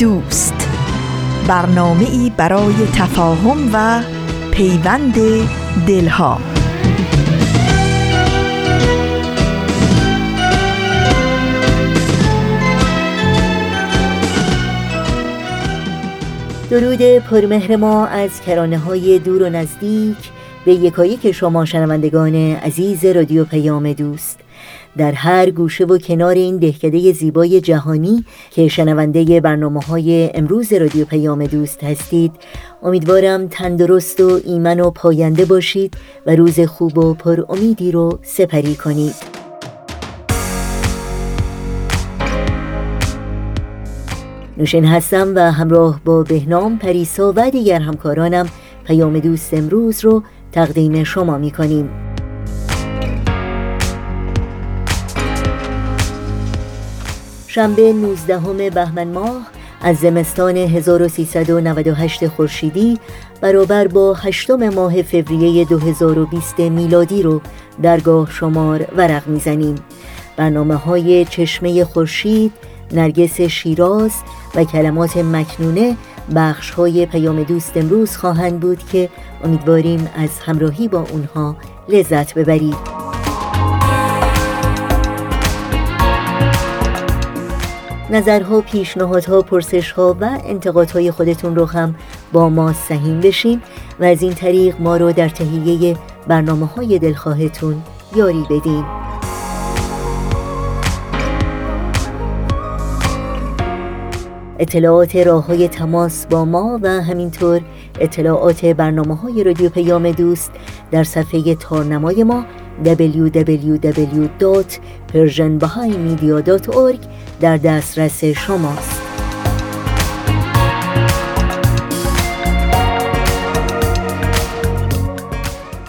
دوست. برنامه ای برای تفاهم و پیوند دلها. درود پرمهر ما از کرانه های دور و نزدیک. به یکایک شما شنوندگان عزیز رادیو پیام دوست. در هر گوشه و کنار این دهکده زیبای جهانی که شنونده برنامه های امروز رادیو پیام دوست هستید امیدوارم تندرست و ایمن و پاینده باشید و روز خوب و پر امیدی رو سپری کنید. نوشین هستم و همراه با بهنام پریسا و دیگر همکارانم پیام دوست امروز رو تقدیم شما می کنیم شنبه 19 بهمن ماه از زمستان 1398 خورشیدی برابر با هشتم ماه فوریه 2020 میلادی رو درگاه شمار ورق می‌زنیم. برنامه های چشمه خورشید نرگس شیراز و کلمات مکنونه بخش های پیام دوست امروز خواهند بود که امیدواریم از همراهی با اونها لذت ببرید. نظرها، پیشنهادها، پرسشها و انتقادهای خودتون رو هم با ما سهیم بشین و از این طریق ما رو در تهیه برنامه های دلخواهتون یاری بدین. اطلاعات راه های تماس با ما و همینطور اطلاعات برنامه های رادیو پیام دوست در صفحه تارنمای ما www.persianbahaimedia.org در دسترس شماست.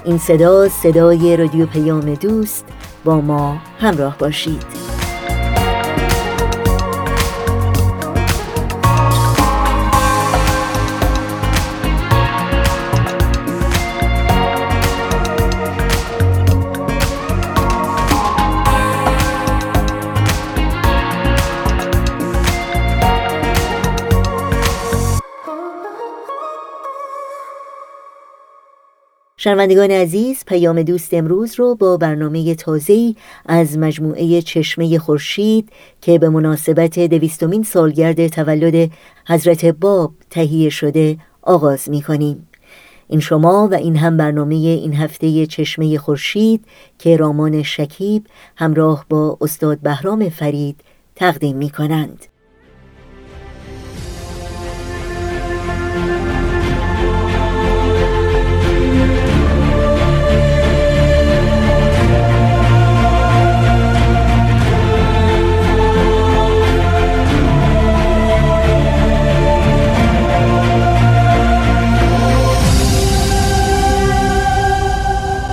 این صدا صدای رادیو پیام دوست با ما همراه باشید. شنوندگان عزیز پیام دوست امروز رو با برنامه تازه‌ای از مجموعه چشمه خورشید که به مناسبت دویستمین سالگرد تولد حضرت باب تهیه شده آغاز می کنیم. این شما و این هم برنامه این هفته چشمه خورشید که رامان شکیب همراه با استاد بهرام فرید تقدیم می کنند.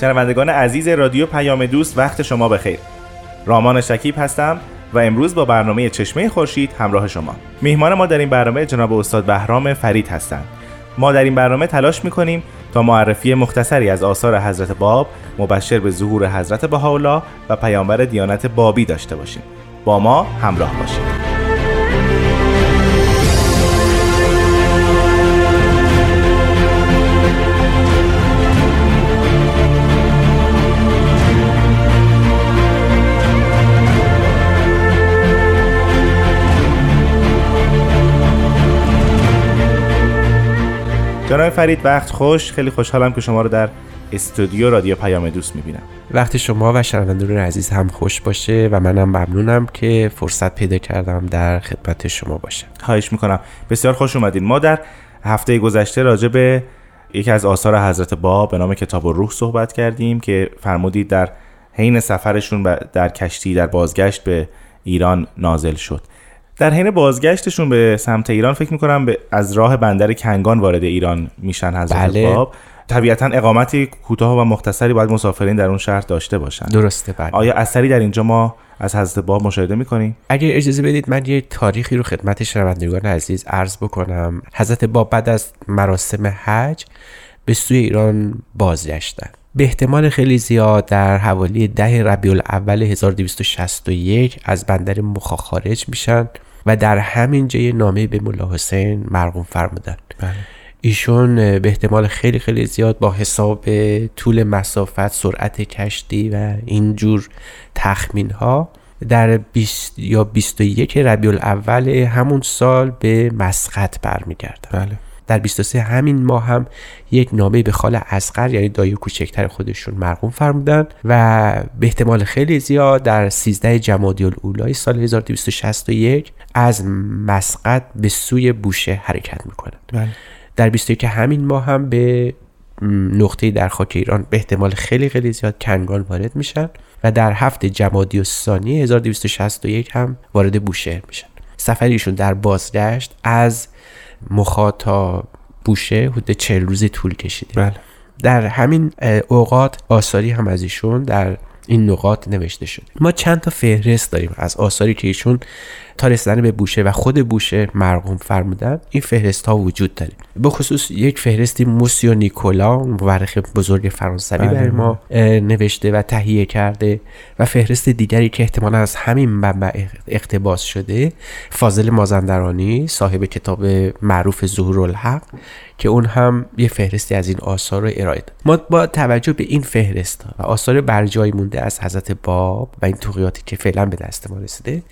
شنوندگان عزیز رادیو پیام دوست وقت شما بخیر. رامان شکیب هستم و امروز با برنامه چشمه خورشید همراه شما. میهمان ما در این برنامه جناب استاد بهرام فرید هستند. ما در این برنامه تلاش می‌کنیم تا معرفی مختصری از آثار حضرت باب مبشر به ظهور حضرت بهاءالله و پیامبر دیانت بابی داشته باشیم. با ما همراه باشید. جناب فرید وقت خوش. خیلی خوشحالم که شما رو در استودیو رادیو پیام دوست می‌بینم. وقت شما و شنوندگان عزیز هم خوش باشه و منم ممنونم که فرصت پیدا کردم در خدمت شما باشم. خواهش می‌کنم. بسیار خوش اومدین. ما در هفته گذشته راجع به یکی از آثار حضرت باب به نام کتاب و روح صحبت کردیم که فرمودید در حین سفرشون در کشتی در بازگشت به ایران نازل شد. در حین بازگشتشون به سمت ایران فکر می‌کنم به از راه بندر کنگان وارد ایران میشن حضرت بله. باب. طبیعتا اقامتی کوتاه و مختصری باید مسافرین در اون شهر داشته باشن. درسته بله. آیا اثری در اینجا ما از حضرت باب مشاهده می‌کنیم؟ اگر اجازه بدید من یه تاریخی رو خدمت شنوندگان عزیز عرض بکنم. حضرت باب بعد از مراسم حج به سوی ایران بازگشتن. به احتمال خیلی زیاد در حوالی ده ربیع الاول 1261 از بندر مخا خارج میشن. و در همین جای نامه به ملا حسین مرقوم فرمودن. بله. ایشون به احتمال خیلی خیلی زیاد با حساب طول مسافت سرعت کشتی و اینجور تخمین ها در 20 یا 21 ربیع الاول همون سال به مسقط برمیگردن. بله. در 23 همین ماه هم یک نامه به خال اصغر یعنی دایی کوچکتر خودشون مرقوم فرمودن و به احتمال خیلی زیاد در 13 جمادی الاولای سال 1261 از مسقط به سوی بوشه حرکت می‌کنند. بله. در 21 همین ماه هم به نقطه در خاک ایران به احتمال خیلی خیلی زیاد کنگان وارد میشن و در هفت جمادی و ثانی 1261 هم وارد بوشهر میشن. سفریشون در بازگشت از مخا تا بوشه حدود چهل روزی طول کشیده. بله. در همین اوقات آثاری هم از ایشون در این نقاط نوشته شده. ما چند تا فهرست داریم از آثاری که ایشون تا رسیدن به بوشه و خود بوشه مرقوم فرمودن این فهرست ها وجود داره به خصوص یک فهرستی موسیو نیکولا مورخ بزرگ فرانسوی بله. برای ما نوشته و تهیه کرده و فهرست دیگری که احتمالا از همین منبع اقتباس شده فاضل مازندرانی صاحب کتاب معروف ظهور الحق که اون هم یه فهرستی از این آثار رو ارائه داد. ما با توجه به این فهرست و آثار برجای مونده از حضرت باب و این توقیاتی که فعلا به دست ما رسیده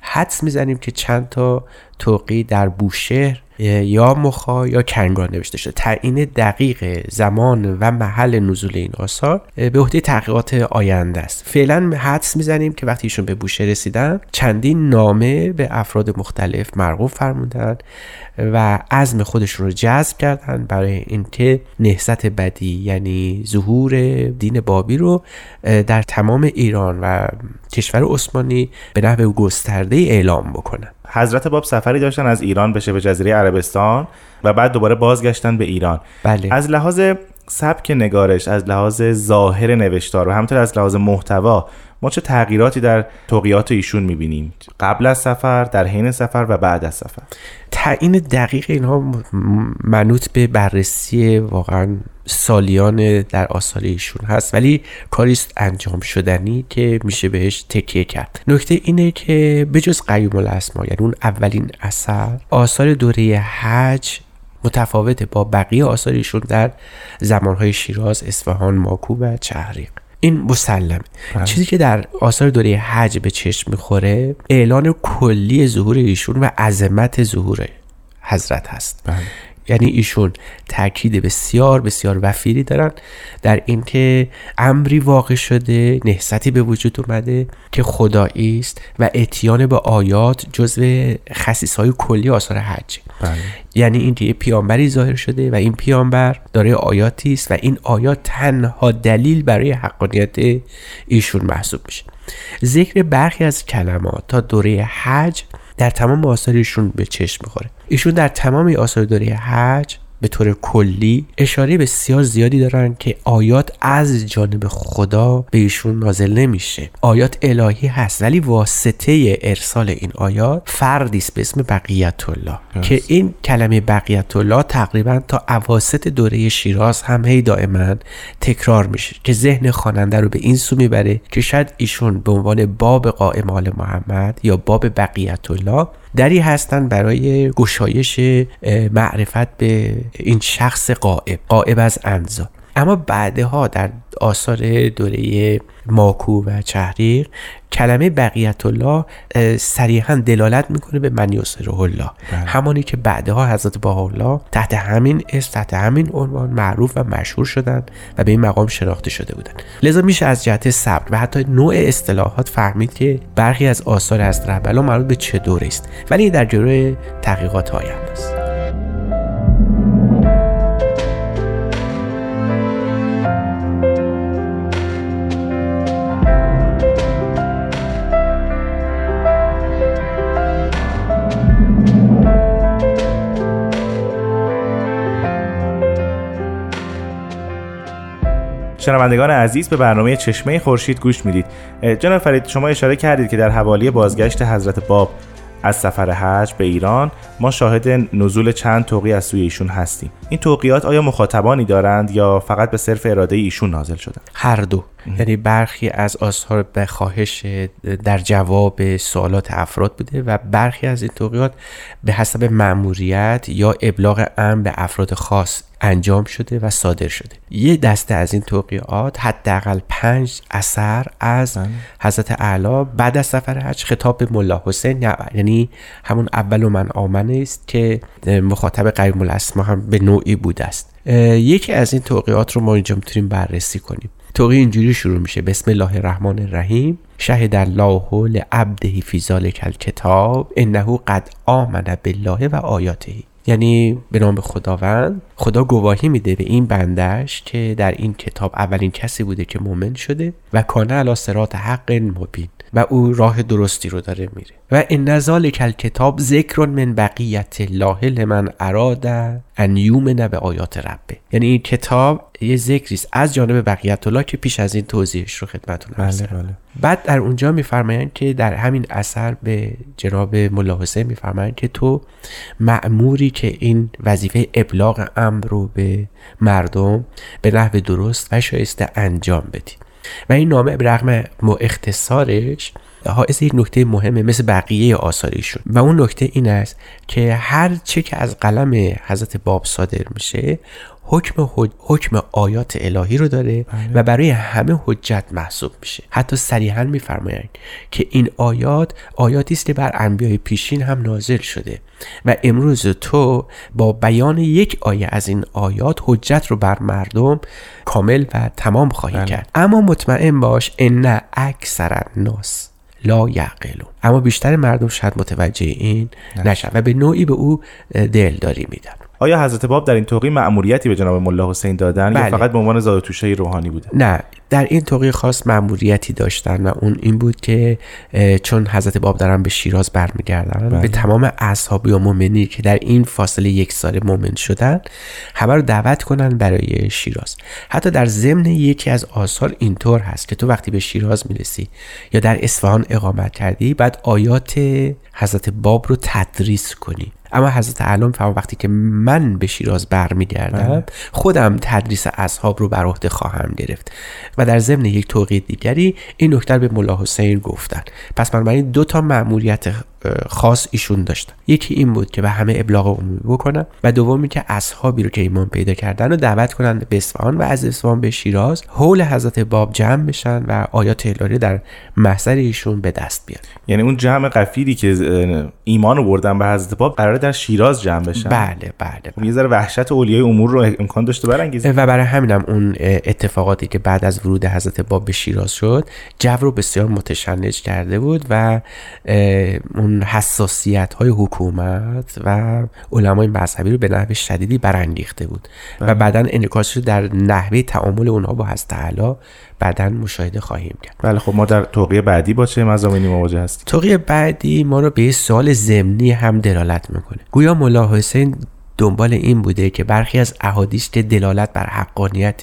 حدس می‌زنیم که چند تا توقی در بوشهر یا مخا یا کنگان نوشته شده. تعیین دقیق زمان و محل نزول این آثار به عهده تحقیقات آینده است. فعلا حدس می‌زنیم که وقتی ایشون به بوشه رسیدن چندین نامه به افراد مختلف مرغوب فرمودن و عزم خودشون رو جذب کردن برای اینکه نهضت بدی یعنی ظهور دین بابی رو در تمام ایران و کشور عثمانی به نحو گسترده اعلام بکنن. حضرت باب سفری داشتن از ایران به شبه جزیره عربستان و بعد دوباره بازگشتن به ایران. بله. از لحاظ سبک نگارش از لحاظ ظاهر نوشتار و همینطور از لحاظ محتوا ما چه تغییراتی در توقیات ایشون می‌بینیم؟ قبل از سفر در حین سفر و بعد از سفر. تعیین دقیق اینها منوط به بررسی واقعا سالیان در آثار ایشون هست ولی کاریست انجام شدنی که میشه بهش تکیه کرد. نکته اینه که بجز قیوم الاسما یعنی اون اولین اثر آثار دوره حج متفاوته با بقیه آثار ایشون در زمانهای شیراز، اصفهان، ماکو و چهریق این مسلمه. چیزی که در آثار دوره حج به چشم می‌خوره اعلان کلی ظهور ایشون و عظمت ظهور حضرت هست. بله. یعنی ایشون تاکید بسیار بسیار وفیری دارن در اینکه امری واقع شده نهضتی به وجود اومده که خدایی است و اتیان به آیات جزو خصیص های کلی آثار حج بله. یعنی اینکه یه پیامبری ظاهر شده و این پیامبر داره آیاتی است و این آیات تنها دلیل برای حقانیت ایشون محسوب میشه ذکر برخی از کلمات تا دوره حج در تمام آثار ایشون به چشم می‌خوره. ایشون در تمام آثار دوره حج به طور کلی اشاره بسیار زیادی دارن که آیات از جانب خدا به ایشون نازل نمیشه. آیات الهی هست ولی واسطه ارسال این آیات فردی است به اسم بقیت الله که این کلمه بقیت الله تقریبا تا اواسط دوره شیراز هم هی دائما تکرار میشه که ذهن خواننده رو به این سو می‌بره که شاید ایشون به عنوان باب قائم آل محمد یا باب بقیت الله دری هستن برای گشایش معرفت به این شخص قائب قائب از انزا. اما بعدها در آثار دوره ماکو و چهریق کلمه بقیت الله صریحا دلالت می‌کنه به من یسره الله. همانی که بعدها حضرت الله تحت همین اسم تحت همین عنوان معروف و مشهور شدن و به این مقام شناخته شده بودند لذا میشه از جهت صبر و حتی نوع اصطلاحات فهمید که برخی از آثار از ربلا مربوط به چه دوره است. ولی در جلوی تحقیقات آینده است شنوندگان عزیز به برنامه چشمه خورشید گوش می‌دید. جناب فرید شما اشاره کردید که در حوالی بازگشت حضرت باب از سفر حج به ایران ما شاهد نزول چند توقی از سوی ایشون هستیم. این توقیات آیا مخاطبانی دارند یا فقط به صرف اراده ایشون نازل شدن هر دو. یعنی برخی از آثار به خواهش در جواب سوالات افراد بوده و برخی از این توقیات به حسب مأموریت یا ابلاغ امر به افراد خاص انجام شده و صادر شده. یه دسته از این توقیات حداقل پنج اثر از بله. حضرت اعلی بعد از سفر حج خطاب به ملا حسین یعنی همون اول و من آمن است که مخاطب قریب الاسما هم به نوعی بوده است. یکی از این توقیات رو ما اینجا می‌تونیم بررسی کنیم. توقی اینجوری شروع میشه. بسم الله الرحمن الرحیم. شهد الله لعبده فی ذلک الکتاب انه قد آمن بالله و آیاته. یعنی به نام خداوند خدا گواهی میده به این بندش که در این کتاب اولین کسی بوده که مؤمن شده و کانه علی صراط حق مبین. و او راه درستی رو داره میره. و این نزال کل کتاب ذکر من بقیت الله لمن اراد ان یومن به آیات ربه. یعنی این کتاب یه ذکری از جانب بقیت الله که پیش از این توضیحش رو خدمتتون بله بله. بعد در اونجا میفرمایند که در همین اثر به جناب ملا حسین میفرمایند که تو معموری که این وظیفه ابلاغ امر رو به مردم به نحو درست و شایسته انجام بدی. و این نامه به رغم اختصارش حائز یک نکته مهمه مثل بقیه آثاریشون و اون نکته این است که هر چه که از قلم حضرت باب صادر میشه حکم, حکم آیات الهی رو داره بله. و برای همه حجت محسوب میشه حتی صریحا میفرمایند که این آیات آیاتی است که بر انبیای پیشین هم نازل شده و امروز تو با بیان یک آیه از این آیات حجت رو بر مردم کامل و تمام خواهی بله. کرد اما مطمئن باش ان اکثر الناس لا یعقلون اما بیشتر مردم شاید متوجه این نشن و به نوعی به او دلداری میدن آیا حضرت باب در این توقی مأموریتی به جناب ملا حسین دادن بله. یا فقط به عنوان زاد توشه روحانی بوده نه در این توقی خاص مأموریتی داشتن و اون این بود که چون حضرت باب دارن به شیراز برمیگردن بله. به تمام اصحابی و مؤمنی که در این فاصله یک سال مؤمن شدن همه رو دعوت کنن برای شیراز حتی در ضمن یکی از آثار اینطور هست که تو وقتی به شیراز می‌رسی یا در اصفهان اقامت کردی بعد آیات حضرت باب رو تدریس کنی. اما حضرت علم فرما وقتی که من به شیراز برمیگردم بله. خودم تدریس اصحاب رو بر عهده خواهم گرفت. و در ضمن یک توقید دیگری این نکته به ملا حسین گفتن. پس بنابراین دو تا مأموریت خاص ایشون داشتن یکی این بود که به همه ابلاغ عمومی بکنن و دومی که اصحابی رو که ایمان پیدا کردن و دعوت کنن به اصفهان و از اصفهان به شیراز حول حضرت باب جمع بشن و آیات الهی در محضر ایشون به دست بیاد یعنی اون جمع قفیری که ایمان رو بردن به حضرت باب قرار در شیراز جمع بشن؟ بله بله, خب یه ذره وحشت اولیای امور رو امکان داشته برانگیزه و برای همینم اون اتفاقاتی که بعد از ورود حضرت باب به شیراز شد جو رو بسیار متشنج کرده بود و اون حساسیت های حکومت و علمای مذهبی رو به نحو شدیدی برانگیخته بود. و بله. بعدا انعکاسش در نحوه تعامل اونها با هست تعالی بعدا مشاهده خواهیم کرد. بله خب ما در توقیه بعدی با چه مزامینی مواجه هستیم؟ توقیه بعدی ما رو به سوال ضمنی هم دلالت می‌کنه. گویا ملا حسین دنبال این بوده که برخی از احادیث که دلالت بر حقانیت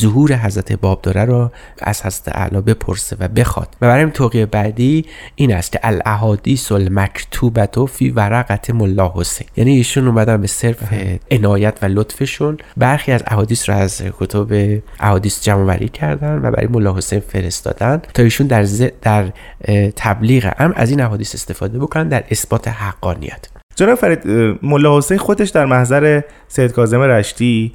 ظهور حضرت باب داره رو از حضرت اعلی بپرسه و بخواد. و برای توقیه بعدی این است که الاحادیث المکتوبت فی ورقت ملا حسین. یعنی ایشون اومدن به صرف عنایت و لطفشون. برخی از احادیث رو از کتب احادیث جمع کردن و برای ملا حسین فرستادن تا ایشون در, در تبلیغ هم از این احادیث استفاده بکنن در اثبات حقانیت. جناب فرید ملا حسین خودش در محضر سید کاظم رشتی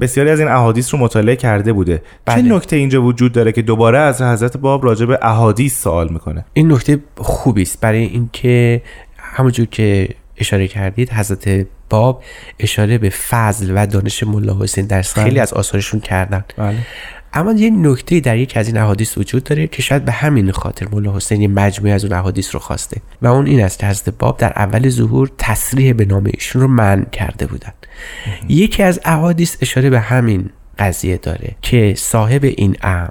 بسیاری از این احادیث رو مطالعه کرده بوده. چه بله. نکته اینجا وجود داره که دوباره از حضرت باب راجع به احادیث سوال می‌کنه؟ این نکته خوبی است. برای اینکه همونجور که اشاره کردید حضرت باب اشاره به فضل و دانش ملا حسین در خیلی از آثارشون کردن. بله. اما یه نکته در یک از این احادیث وجود داره که شاید به همین خاطر ملا حسین یه مجموعه از اون احادیث رو خواسته و اون این است که حضرت باب در اول ظهور تصریح به نام ایشون رو منع کرده بودن. یکی از احادیث اشاره به همین قضیه داره که صاحب این امر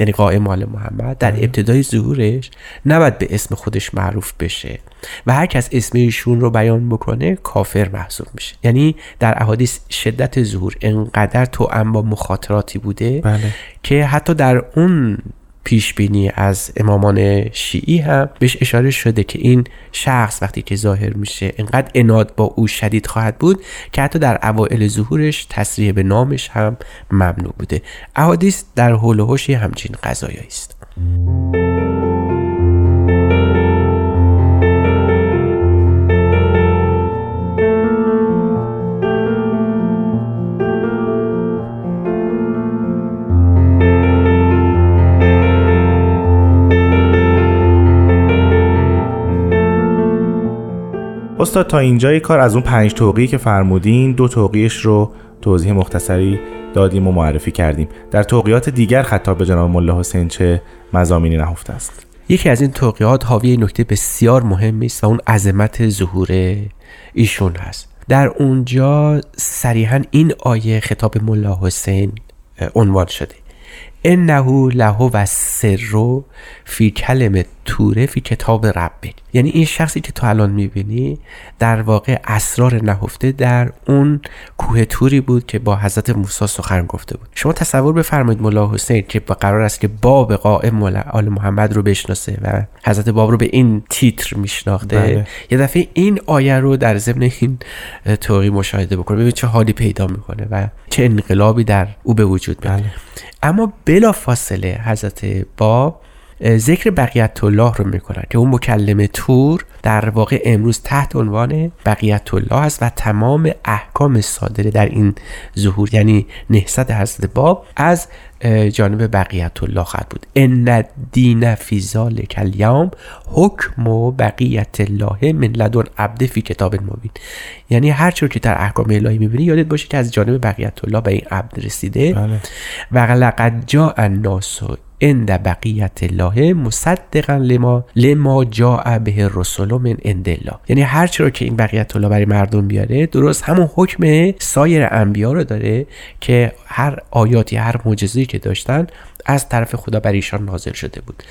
یعنی قائم آل محمد در ابتدای ظهورش نباید به اسم خودش معروف بشه. و هر کس اسم ایشون رو بیان بکنه کافر محسوب میشه. یعنی در احادیث شدت ظهور انقدر تو با مخاطراتی بوده بله. که حتی در اون پیش بینی از امامان شیعی هم بهش اشاره شده که این شخص وقتی که ظاهر میشه انقدر اناد با او شدید خواهد بود که حتی در اوائل ظهورش تصریح به نامش هم ممنوع بوده. احادیث در حول و همچین قضایایی است. استاد تا اینجای کار از اون پنج توقیی که فرمودین دو توقیش رو توضیح مختصری دادیم و معرفی کردیم. در توقیات دیگر خطاب به جناب ملا حسین چه مزامینی نهفته است؟ یکی از این توقیات حاوی نکته بسیار مهمی است و اون عظمت ظهور ایشون هست. در اونجا صریحا این آیه خطاب ملا حسین عنوان شده. انه له و سر فی کلم توره فی کتاب ربک یعنی این شخصی که تو الان می‌بینی در واقع اسرار نهفته در اون کوه توری بود که با حضرت موسی سخن گفته بود شما تصور بفرمایید ملا حسین که با قرار است که باب قائم آل محمد رو بشناسه و حضرت باب رو به این تیتر میشناخته بله. یه دفعه این آیه رو در ضمن این توقی مشاهده بکنه ببین چه حالی پیدا می‌کنه و چه انقلابی در او به وجود میاد بله. اما بلا فاصله حضرت باب ذکر بقیت الله رو می‌کنن که اون مکلم تور در واقع امروز تحت عنوان بقیت الله است و تمام احکام صادره در این ظهور یعنی نهضت حضرت باب از جانب بقیت الله خواهد بود. ان دین فی ذلک الیوم حکم و بقیت الله من لدن عبد فی کتاب مبین. یعنی هر چیزی که در احکام الهی می‌بینی یادت باشه که از جانب بقیت الله به این عبد رسیده. بله. و لقد جاء الناس عند بقیت الله مصدقا لما لما جاء به الرسل من عند الله. یعنی هر چی رو که این بقیت الله برای مردم بیاره درست همون حکم سایر انبیا رو داره که هر آیاتی هر معجزه‌ای که داشتن از طرف خدا بر ایشان نازل شده بود.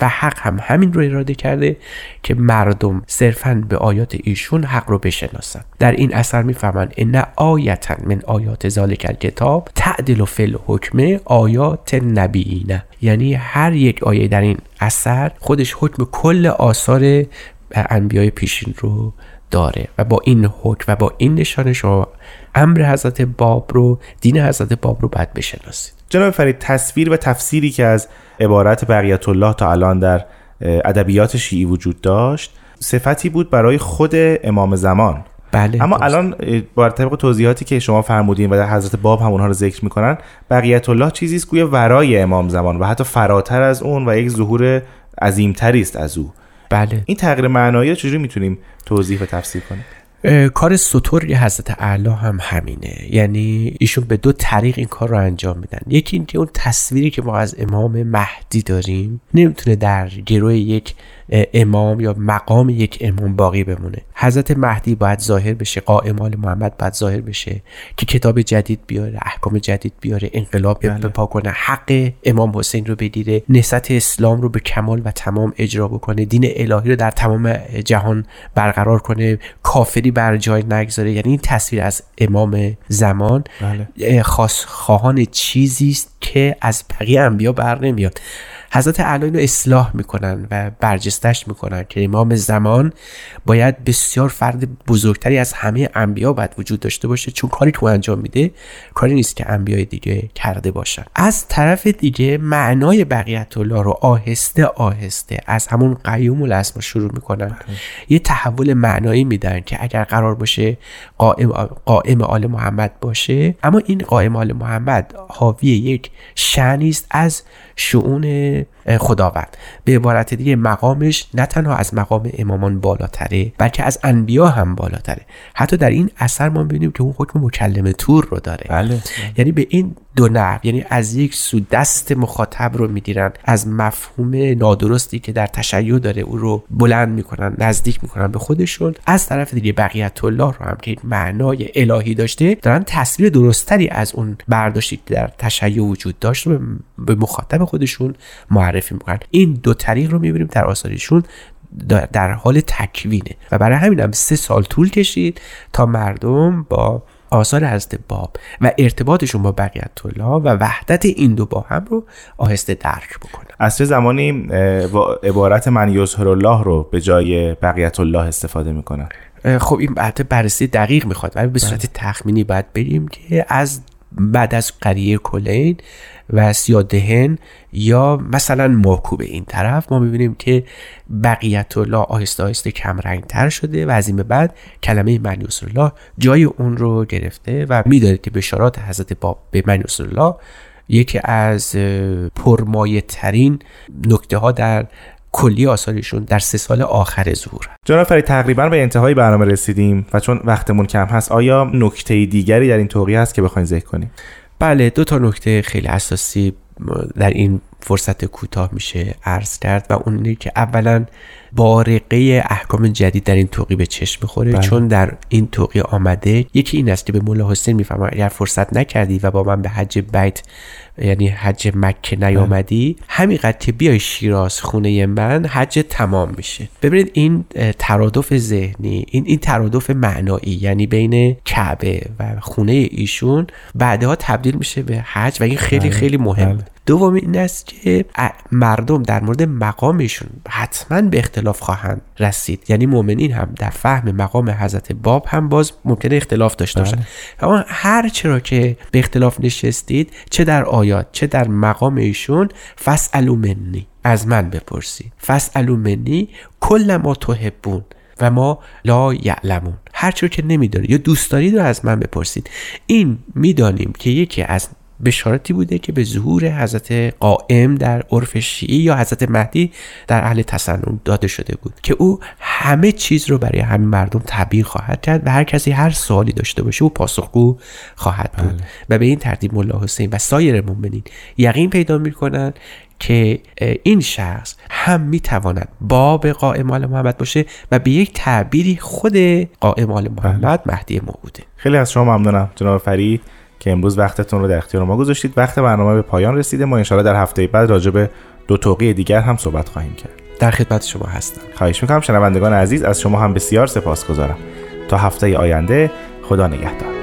و حق هم همین رو اراده کرده که مردم صرفا به آیات ایشون حق رو بشناسن. در این اثر می‌فهمن ان آیتا من آیات ذالک الکتاب تعدل فی الحکم آیات نبیینه یعنی هر یک آیه در این اثر خودش حکم کل آثار انبیای پیشین رو داره و با این حکم و با این نشانه شما امر حضرت باب رو دین حضرت باب رو باید بشناسید. جناب فرید تصویر و تفسیری که از عبارت بقیت الله تا الان در ادبیات شیعی وجود داشت صفتی بود برای خود امام زمان. بله اما درست. الان بر طبق توضیحاتی که شما فرمودین و در حضرت باب هم اونها رو ذکر می‌کنن بقیت الله چیزی است گویا ورای امام زمان و حتی فراتر از اون و یک ظهور عظیمتری است از او. بله. این تغییر معنایی رو چجوری می‌تونیم توضیح و تفسیر کنیم؟ کار ستور حضرت اعلی هم همینه. یعنی ایشون به دو طریق این کار رو انجام میدن. یکی اینکه اون تصویری که ما از امام مهدی داریم نمی‌تونه در گروه یک امام یا مقام یک امام باقی بمونه حضرت مهدی باید ظاهر بشه قائم آل محمد باید ظاهر بشه که کتاب جدید بیاره احکام جدید بیاره انقلاب بله. بپا کنه حق امام حسین رو بگیره نسبت اسلام رو به کمال و تمام اجرا بکنه دین الهی رو در تمام جهان برقرار کنه کافری بر جای نگذاره یعنی این تصویر از امام زمان بله. خاص خواهان چیزی است که از بقیه انبیا بر نمیاد حضرت اعلی رو اصلاح می‌کنن و برجسته آهستش می‌کنن که امام زمان باید بسیار فرد بزرگتری از همه انبیا باید وجود داشته باشه چون کاری که انجام میده کاری نیست که انبیای دیگه کرده باشن. از طرف دیگه معنای بقیت الله رو آهسته آهسته از همون قیوم الاسما شروع می‌کنن. یه تحول معنایی میدن که اگر قرار باشه قائم, قائم آل محمد باشه. اما این قائم آل محمد حاوی یک شعنی است از شعون خداوند. به عبارت دیگه مقامش نه تنها از مقام امامان بالاتره بلکه از انبیا هم بالاتره. حتی در این اثر ما می‌بینیم که اون حکم مکلم تور رو داره. بله. یعنی به این دو نحو یعنی از یک سو دست مخاطب رو می‌گیرن از مفهوم نادرستی که در تشیع داره او رو بلند می‌کنن نزدیک می‌کنن به خودشون. از طرف دیگه بقیت الله رو هم که معنای الهی داشته دارن تصویر درستری از اون برداشتی که در تشیع وجود داشت رو به مخاطب خودشون معرفی می‌کنن. این دو طریق رو می‌بینیم در آثارشون در حال تکوینه. و برای همین هم سه سال طول کشید تا مردم با آثار حضرت باب و ارتباطشون با بقیت الله و وحدت این دو با هم رو آهسته درک بکنن. از چه زمانی عبارت من یظهر الله رو به جای بقیت الله استفاده می‌کنن. خب این بعد بررسی دقیق می‌خواد ولی به صورت تخمینی باید بریم که از بعد از قریه کلین و سیادهن یا مثلا ماکو به این طرف ما می‌بینیم که بقیت الله آهسته آهسته کمرنگ تر شده و از این به بعد کلمه منیوس الله جای اون رو گرفته و می‌دانید که بشارات حضرت باب به منیوس الله یکی از پرمایه ترین نکته ها در کلی آثارشون در سه سال آخر ظهور. جناب فرید تقریبا به انتهای برنامه رسیدیم و چون وقتمون کم هست آیا نکته دیگری در این توقیه هست که بخواین ذکر کنیم؟ بله دو تا نکته خیلی اساسی در این فرصت کوتاه میشه عرض کرد و اون اینه که اولا بارقه احکام جدید در این توقی به چشم می‌خوره بله. چون در این توقی آمده یکی این است که به مولا حسین می‌فهمم اگر فرصت نکردی و با من به حج بیت یعنی حج مکه نیامدی همینقدر که بیای شیراز خونه من حج تمام میشه. ببینید این ترادف ذهنی این این ترادف معنایی یعنی بین کعبه و خونه ایشون بعدها تبدیل میشه به حج و این خیلی خیلی مهم. دوم این است که مردم در مورد مقامشون حتما به اختلاف خواهند رسید. یعنی مؤمنین هم در فهم مقام حضرت باب هم باز ممکنه اختلاف داشته باشن. اما هر چرا که به اختلاف نشستید چه در آیات چه در مقام ایشون فسالو منی. از من بپرسید فسالو منی کل ما تحبون و ما لا یعلمون. هر که نمی‌دونید یا دوست دارید رو از من بپرسید. این می‌دانیم که یکی از بشارتی بوده که به ظهور حضرت قائم در عرف شیعی یا حضرت مهدی در اهل تسنن داده شده بود که او همه چیز رو برای همین مردم تعبیر خواهد کرد و هر کسی هر سوالی داشته باشه او پاسخگو خواهد بود بله. و به این ترتیب ملا حسین و سایر مؤمنین یقین پیدا می‌کنند که این شخص هم می‌تواند باب قائم آل محمد باشه و به یک تعبیری خود قائم آل محمد بله. مهدی موعوده خیلی از شما ممنونم جناب فرید که امروز وقتتون رو در اختیار ما گذاشتید. وقت برنامه به پایان رسیده. ما انشاءالله در هفته بعد راجع به دو توقی دیگر هم صحبت خواهیم کرد. در خدمت شما هستم. خواهش می‌کنم. شنوندگان عزیز از شما هم بسیار سپاسگزارم. تا هفته آینده خدا نگهدار.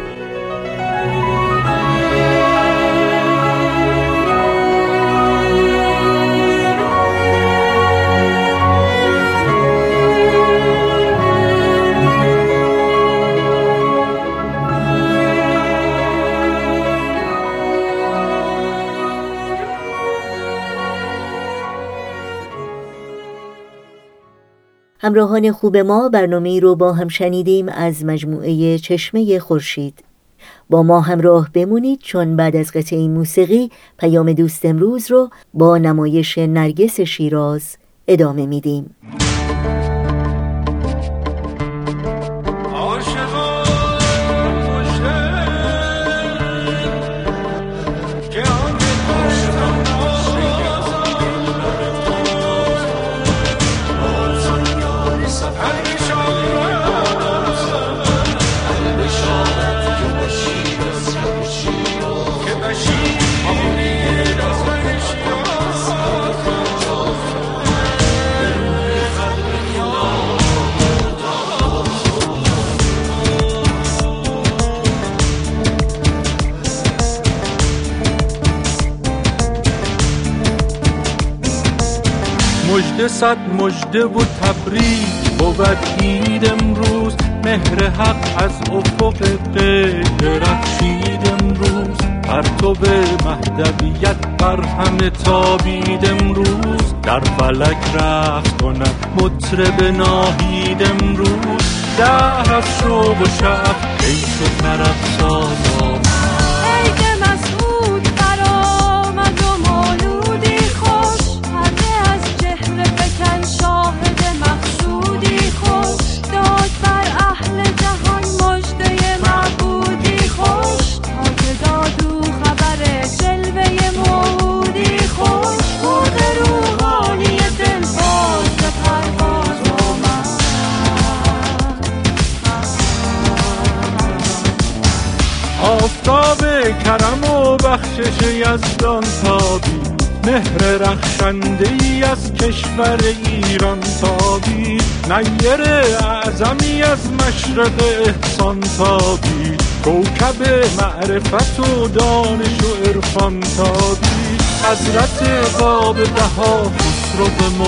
همراهان خوب ما برنامه رو با هم شنیدیم از مجموعه چشمه خورشید. با ما همراه بمونید چون بعد از قطعه موسیقی پیام دوست امروز رو با نمایش نرگس شیراز ادامه میدیم. صد مجده و تبریک بود عید امروز. مهر حق از افق غیر رخشید امروز. به مهدویت بر همه تابید امروز. در فلک رفت کند مطرب ناهید امروز. دهر از شوق و شب عیش و طرف کرم و بخشش یزدان تابی. مهر رخشنده ای از کشور ایران تابی. نیر اعظمی از مشرق احسان تابی. کوکب معرفت و دانش و عرفان تابی. حضرت باب بها خسرو به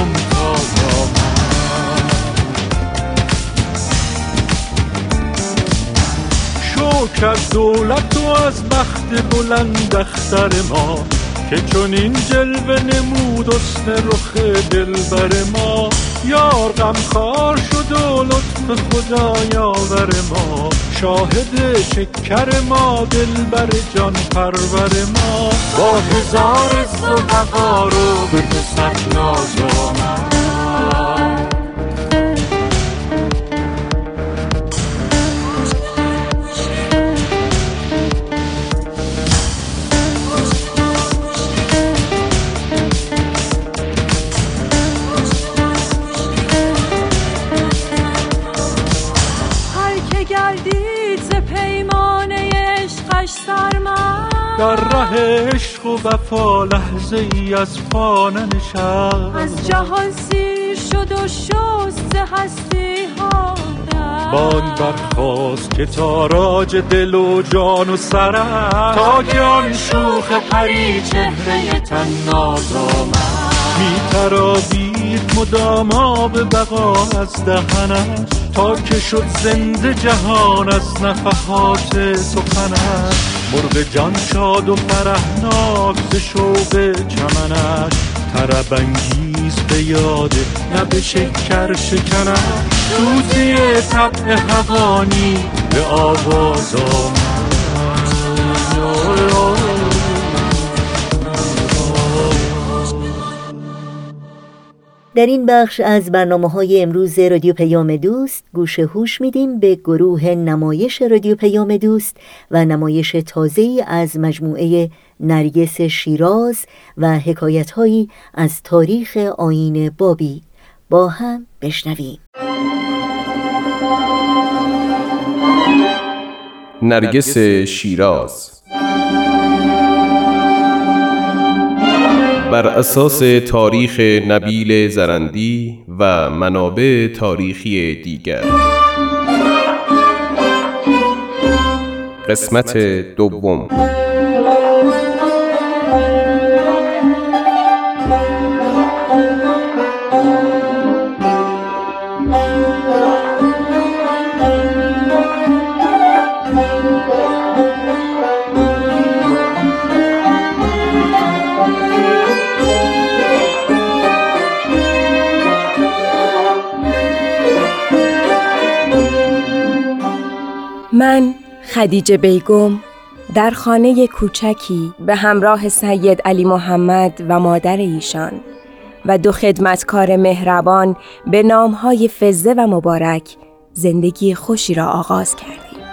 ممتاز کرد دولت و از بخت بلند اختر ما که چون این جلوه نمود اسن رخ دلبر ما. یار غمخوار شد و لطف خدا یاور ما. شاهد شکر ما دلبر جان پرور ما. با هزار و رو به پسر ناز در ره عشق و وفا لحظه ای از پا نشست. از جهان سیر شد و شست هستی ها باد برخواست که تاراج دل و جان و سر تا که آن شوخ پری چهره تن ناز می ترابید مدام به بقا از دهنش تا که شد زنده جهان از نفحات سخنش مرغ جان شاد و فرحناک ز شوق چمنش. طرب انگیز به یاد نب شکر شکنش توزی طبع هوانی به آواز در این بخش از برنامه های امروز رادیو پیام دوست گوش هوش میدیم به گروه نمایش رادیو پیام دوست و نمایش تازه از مجموعه نرگس شیراز و حکایت از تاریخ آین بابی. با هم بشنویم. نرگس شیراز بر اساس تاریخ نبیل زرندی و منابع تاریخی دیگر. قسمت دوم. خدیجه بیگم در خانه کوچکی به همراه سید علی محمد و مادر ایشان و دو خدمتکار مهربان به نامهای فزه و مبارک زندگی خوشی را آغاز کردیم.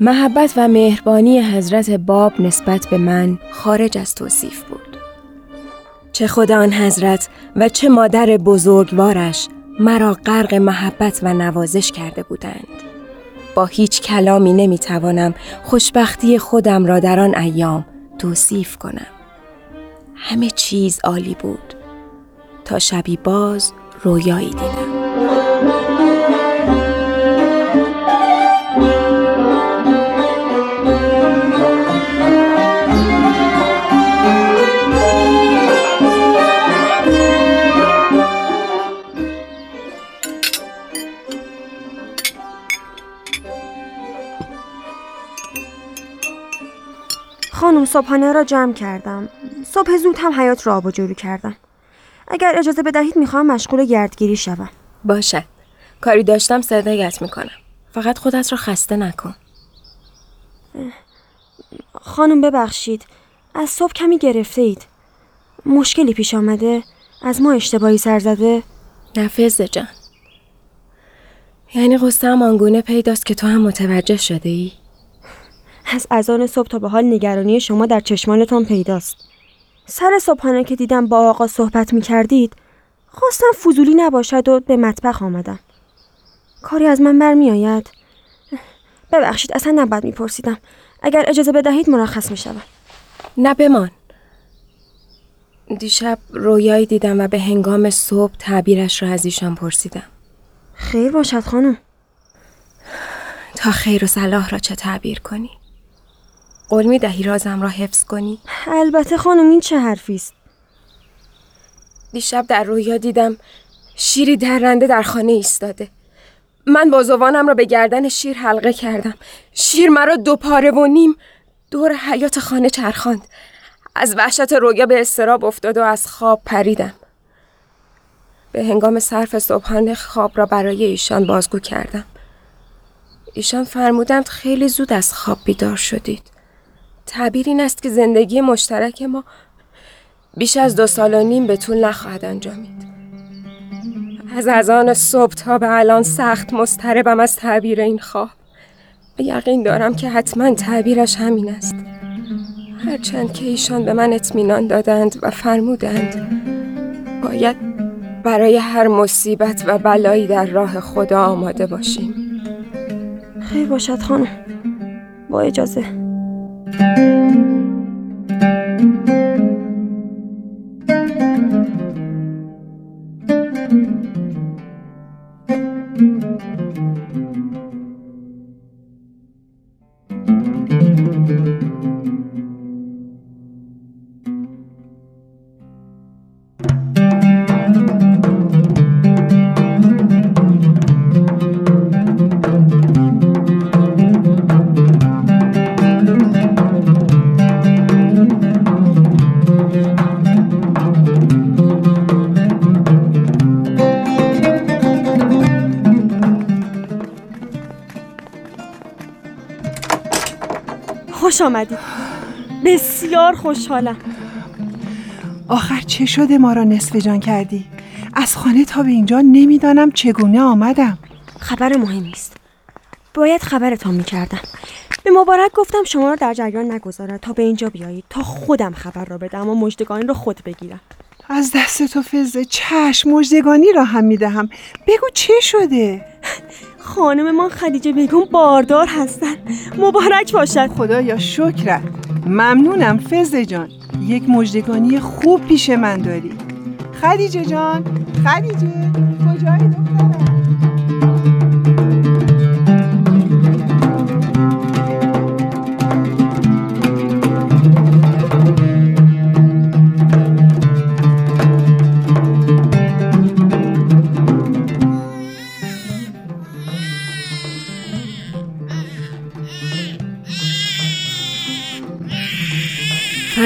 محبت و مهربانی حضرت باب نسبت به من خارج از توصیف بود. چه خدا آن حضرت و چه مادر بزرگوارش مرا غرق محبت و نوازش کرده بودند. با هیچ کلامی نمی‌توانم خوشبختی خودم را در آن ایام توصیف کنم. همه چیز عالی بود تا شبی باز رویایی دیدم. خانم صبحانه را جمع کردم. صبح زود هم حیات را آب و کردم. اگر اجازه بدهید می‌خواهم مشغول گردگیری شوم. باشد کاری داشتم صدایت می‌کنم. فقط خودت را خسته نکن. خانم ببخشید. از صبح کمی گرفته اید مشکلی پیش آمده؟ از ما اشتباهی سر زده؟ نفذ جان. یعنی قصه هم آنگونه پیداست که تو هم متوجه شده ای؟ از اذان صبح تا به حال نگرانی شما در چشمانتان پیداست. سر صبحانه که دیدم با آقا صحبت می کردید خواستم فضولی نباشد و به مطبخ آمدم. کاری از من برمی آید ببخشید اصلا نباید میپرسیدم. اگر اجازه بدهید مرخص می شود نه بمان. دیشب رویایی دیدم و به هنگام صبح تعبیرش را از ایشان پرسیدم. خیر باشد خانم. تا خیر و صلاح را چه تعبیر کنی؟ قول می دهی رازم را حفظ کنی؟ البته خانم این چه حرفی است؟ دیشب در رویا دیدم شیری درنده در خانه ایستاده. من بازوانم را به گردن شیر حلقه کردم. شیر مرا دو پاره و نیم دور حیات خانه چرخاند. از وحشت رویا به استراب افتاد و از خواب پریدم. به هنگام صرف صبحانه خواب را برای ایشان بازگو کردم. ایشان فرمودند خیلی زود از خواب بیدار شدید. تعبیر این است که زندگی مشترک ما بیش از دو سال و نیم به طول نخواهد انجامید. از ازان صبح تا به الان سخت مضطربم از تعبیر این خواب. یقین دارم که حتما تعبیرش همین است. هرچند که ایشان به من اطمینان دادند و فرمودند باید برای هر مصیبت و بلایی در راه خدا آماده باشیم. خیر باشد خانم. با اجازه. خوش آمدید بسیار خوشحالم. آخر چه شده ما را نصف جان کردی؟ از خانه تا به اینجا نمی‌دانم چگونه آمدم. خبر مهمی است باید خبرتان می‌کردم. به مبارک گفتم شما را در جریان نگذارد تا به اینجا بیایید. تا خودم خبر را بدم و مجدگانی را خود بگیرم. از دست تو فزه چشم مجدگانی را هم می‌دهم. بگو چه شده؟ خانم ما خدیجه بیگم باردار هستن. مبارک باشد. خدایا شکرت ممنونم فزه جان. یک مجدگانی خوب پیش من داری. خدیجه جان خدیجه کجایی دخترم؟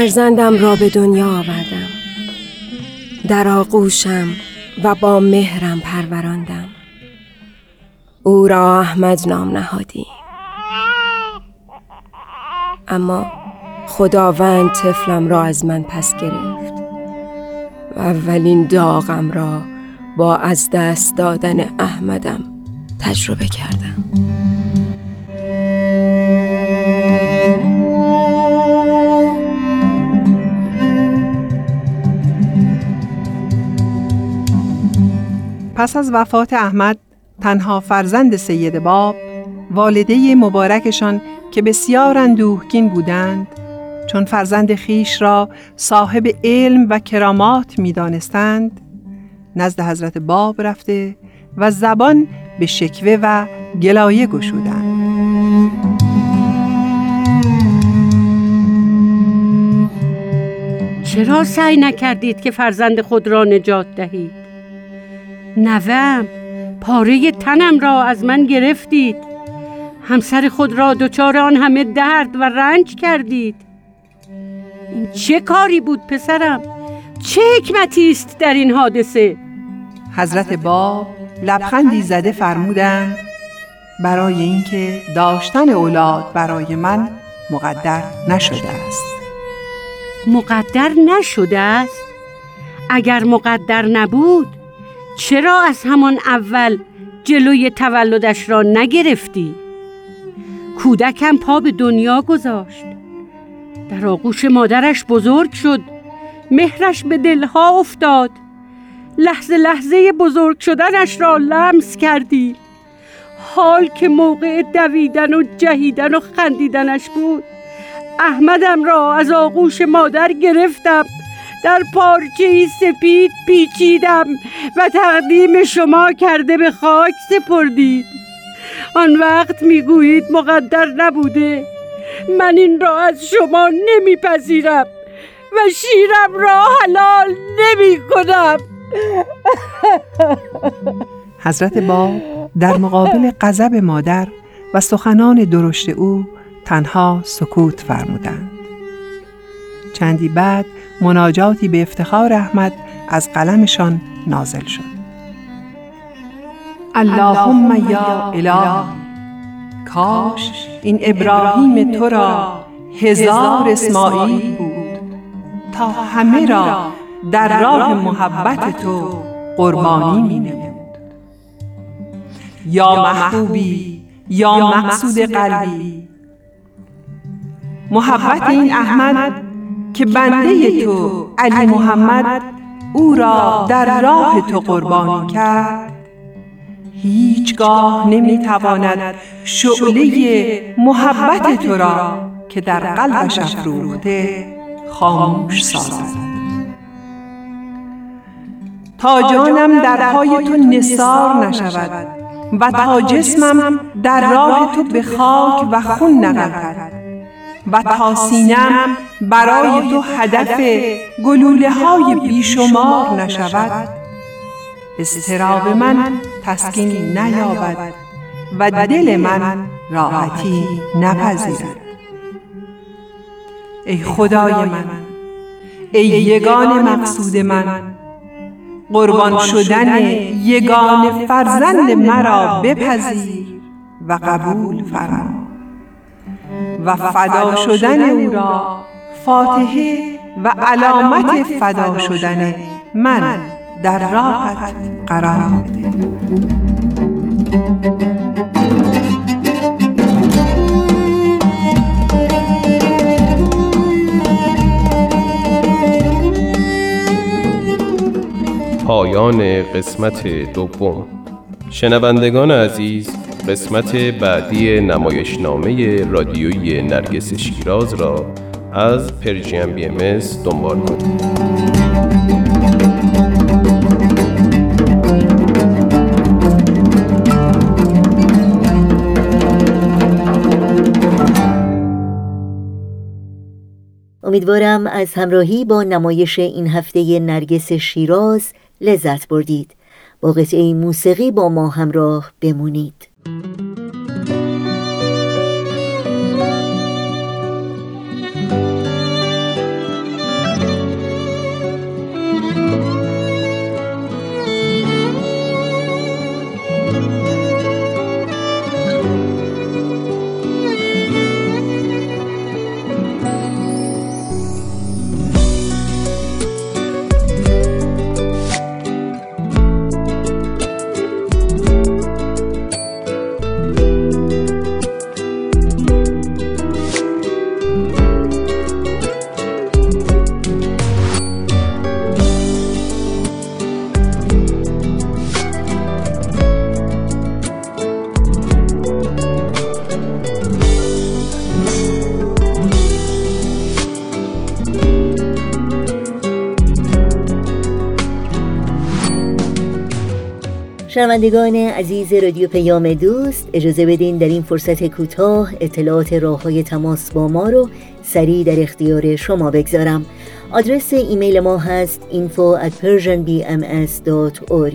فرزندم را به دنیا آوردم. در آغوشم و با مهرم پروراندم. او را احمد نام نهادی اما خداوند طفلم را از من پس گرفت و اولین داغم را با از دست دادن احمدم تجربه کردم. پس از وفات احمد تنها فرزند سید باب والده مبارکشان که بسیار اندوهگین بودند چون فرزند خیش را صاحب علم و کرامات می دانستند نزد حضرت باب رفته و زبان به شکوه و گلایه گشودند چرا سعی نکردید که فرزند خود را نجات دهید؟ نوم. پاره تنم را از من گرفتید. همسر خود را دچار آن همه درد و رنج کردید. این چه کاری بود پسرم؟ چه حکمتی است در این حادثه؟ حضرت باب لبخندی زده فرمودند برای اینکه داشتن اولاد برای من مقدر نشده است. مقدر نشده است؟ اگر مقدر نبود چرا از همان اول جلوی تولدش را نگرفتی؟ کودکم پا به دنیا گذاشت. در آغوش مادرش بزرگ شد. مهرش به دلها افتاد. لحظه لحظه بزرگ شدنش را لمس کردی. حال که موقع دویدن و جهیدن و خندیدنش بود. احمدم را از آغوش مادر گرفتم. در پارچه سپید پیچیدم و تقدیم شما کرده به خاک سپردید آن وقت می‌گویید مقدر نبوده. من این را از شما نمیپذیرم و شیرم را حلال نمی کنم حضرت باب در مقابل غضب مادر و سخنان درشت او تنها سکوت فرمودند. چندی بعد مناجاتی به افتخار احمد از قلمشان نازل شد. اللهم یا اله کاش این ابراهیم تو را هزار اسماعیل بود. تا همه را در راه محبت تو قربانی می نمود. یا محبوبی یا مقصود قلبی. محبت این احمد که بنده تو علی محمد او را در راه تو قربانی کرد. هیچگاه نمی‌تواند شعله محبت تو را که در قلبش افروخته خاموش سازد. تا جانم در پای تو نثار نشود و تا جسمم در راه تو به خاک و خون نغلطد و تا سینم برای تو هدف گلوله های بیشمار نشود. استراب من تسکین نیابد و دل من راحتی نپذیرد. ای خدای من ای یگان مقصود من قربان شدن یگان فرزند مرا بپذیر و قبول فرما. و فدا شدن او را. فاتحه و علامت فدا شدن من در راحت قرار بده پایان قسمت دوم. شنوندگان عزیز قسمت بعدی نمایشنامه رادیویی نرگس شیراز را از پرژیم بی ام دنبال کنید. امیدوارم از همراهی با نمایش این هفته نرگس شیراز لذت بردید. با قطعه موسیقی با ما همراه بمونید. Thank you. شنوندگان عزیز رادیو پیام دوست اجازه بدین در این فرصت کوتاه اطلاعات راه های تماس با ما رو سریع در اختیار شما بگذارم. آدرس ایمیل ما هست info at persianbms.org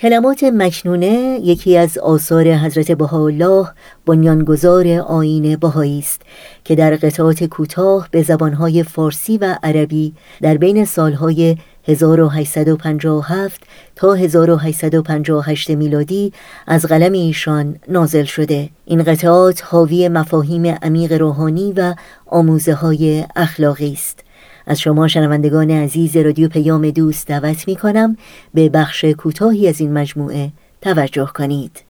کلمات مکنونه یکی از آثار حضرت بهاءالله بنیانگذار آین بهایی است که در قطعات کوتاه به زبانهای فارسی و عربی در بین سالهای 1857 تا 1858 میلادی از قلم ایشان نازل شده. این قطعات حاوی مفاهیم عمیق روحانی و آموزه های اخلاقی است. از شما شنوندگان عزیز رادیو پیام دوست دعوت می کنم به بخش کوتاهی از این مجموعه توجه کنید.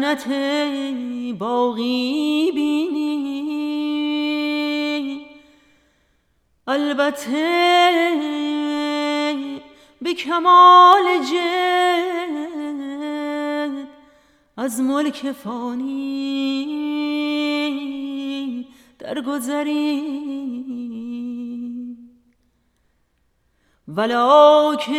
سلطنت باقی بینی. البته به کمال جد از ملک فانی درگذری ولکن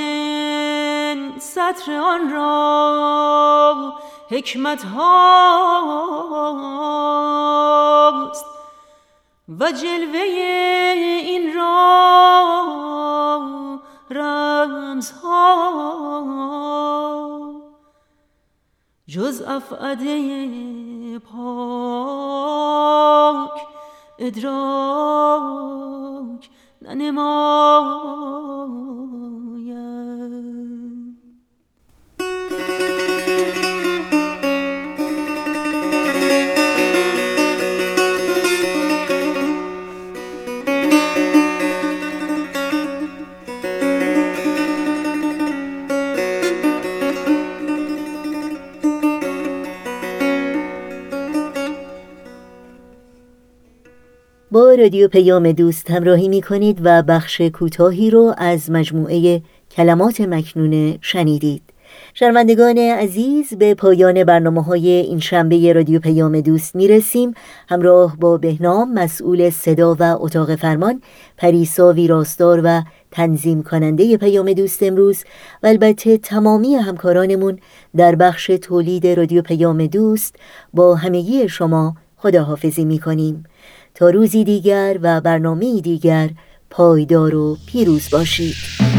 سطر آن را حکمت هاست و جلوه این را رمز ها جز افعده پاک ادراک ننماید رادیو پیام دوست همراهی می کنید و بخش کوتاهی رو از مجموعه کلمات مکنونه شنیدید. شنوندگان عزیز به پایان برنامه های این شنبه رادیو پیام دوست می رسیم همراه با بهنام مسئول صدا و اتاق فرمان پریسا ویراستار و تنظیم کننده پیام دوست امروز. و البته تمامی همکارانمون در بخش تولید رادیو پیام دوست با همگی شما خداحافظی می کنیم روزی دیگر و برنامه دیگر پایدار و پیروز باشید.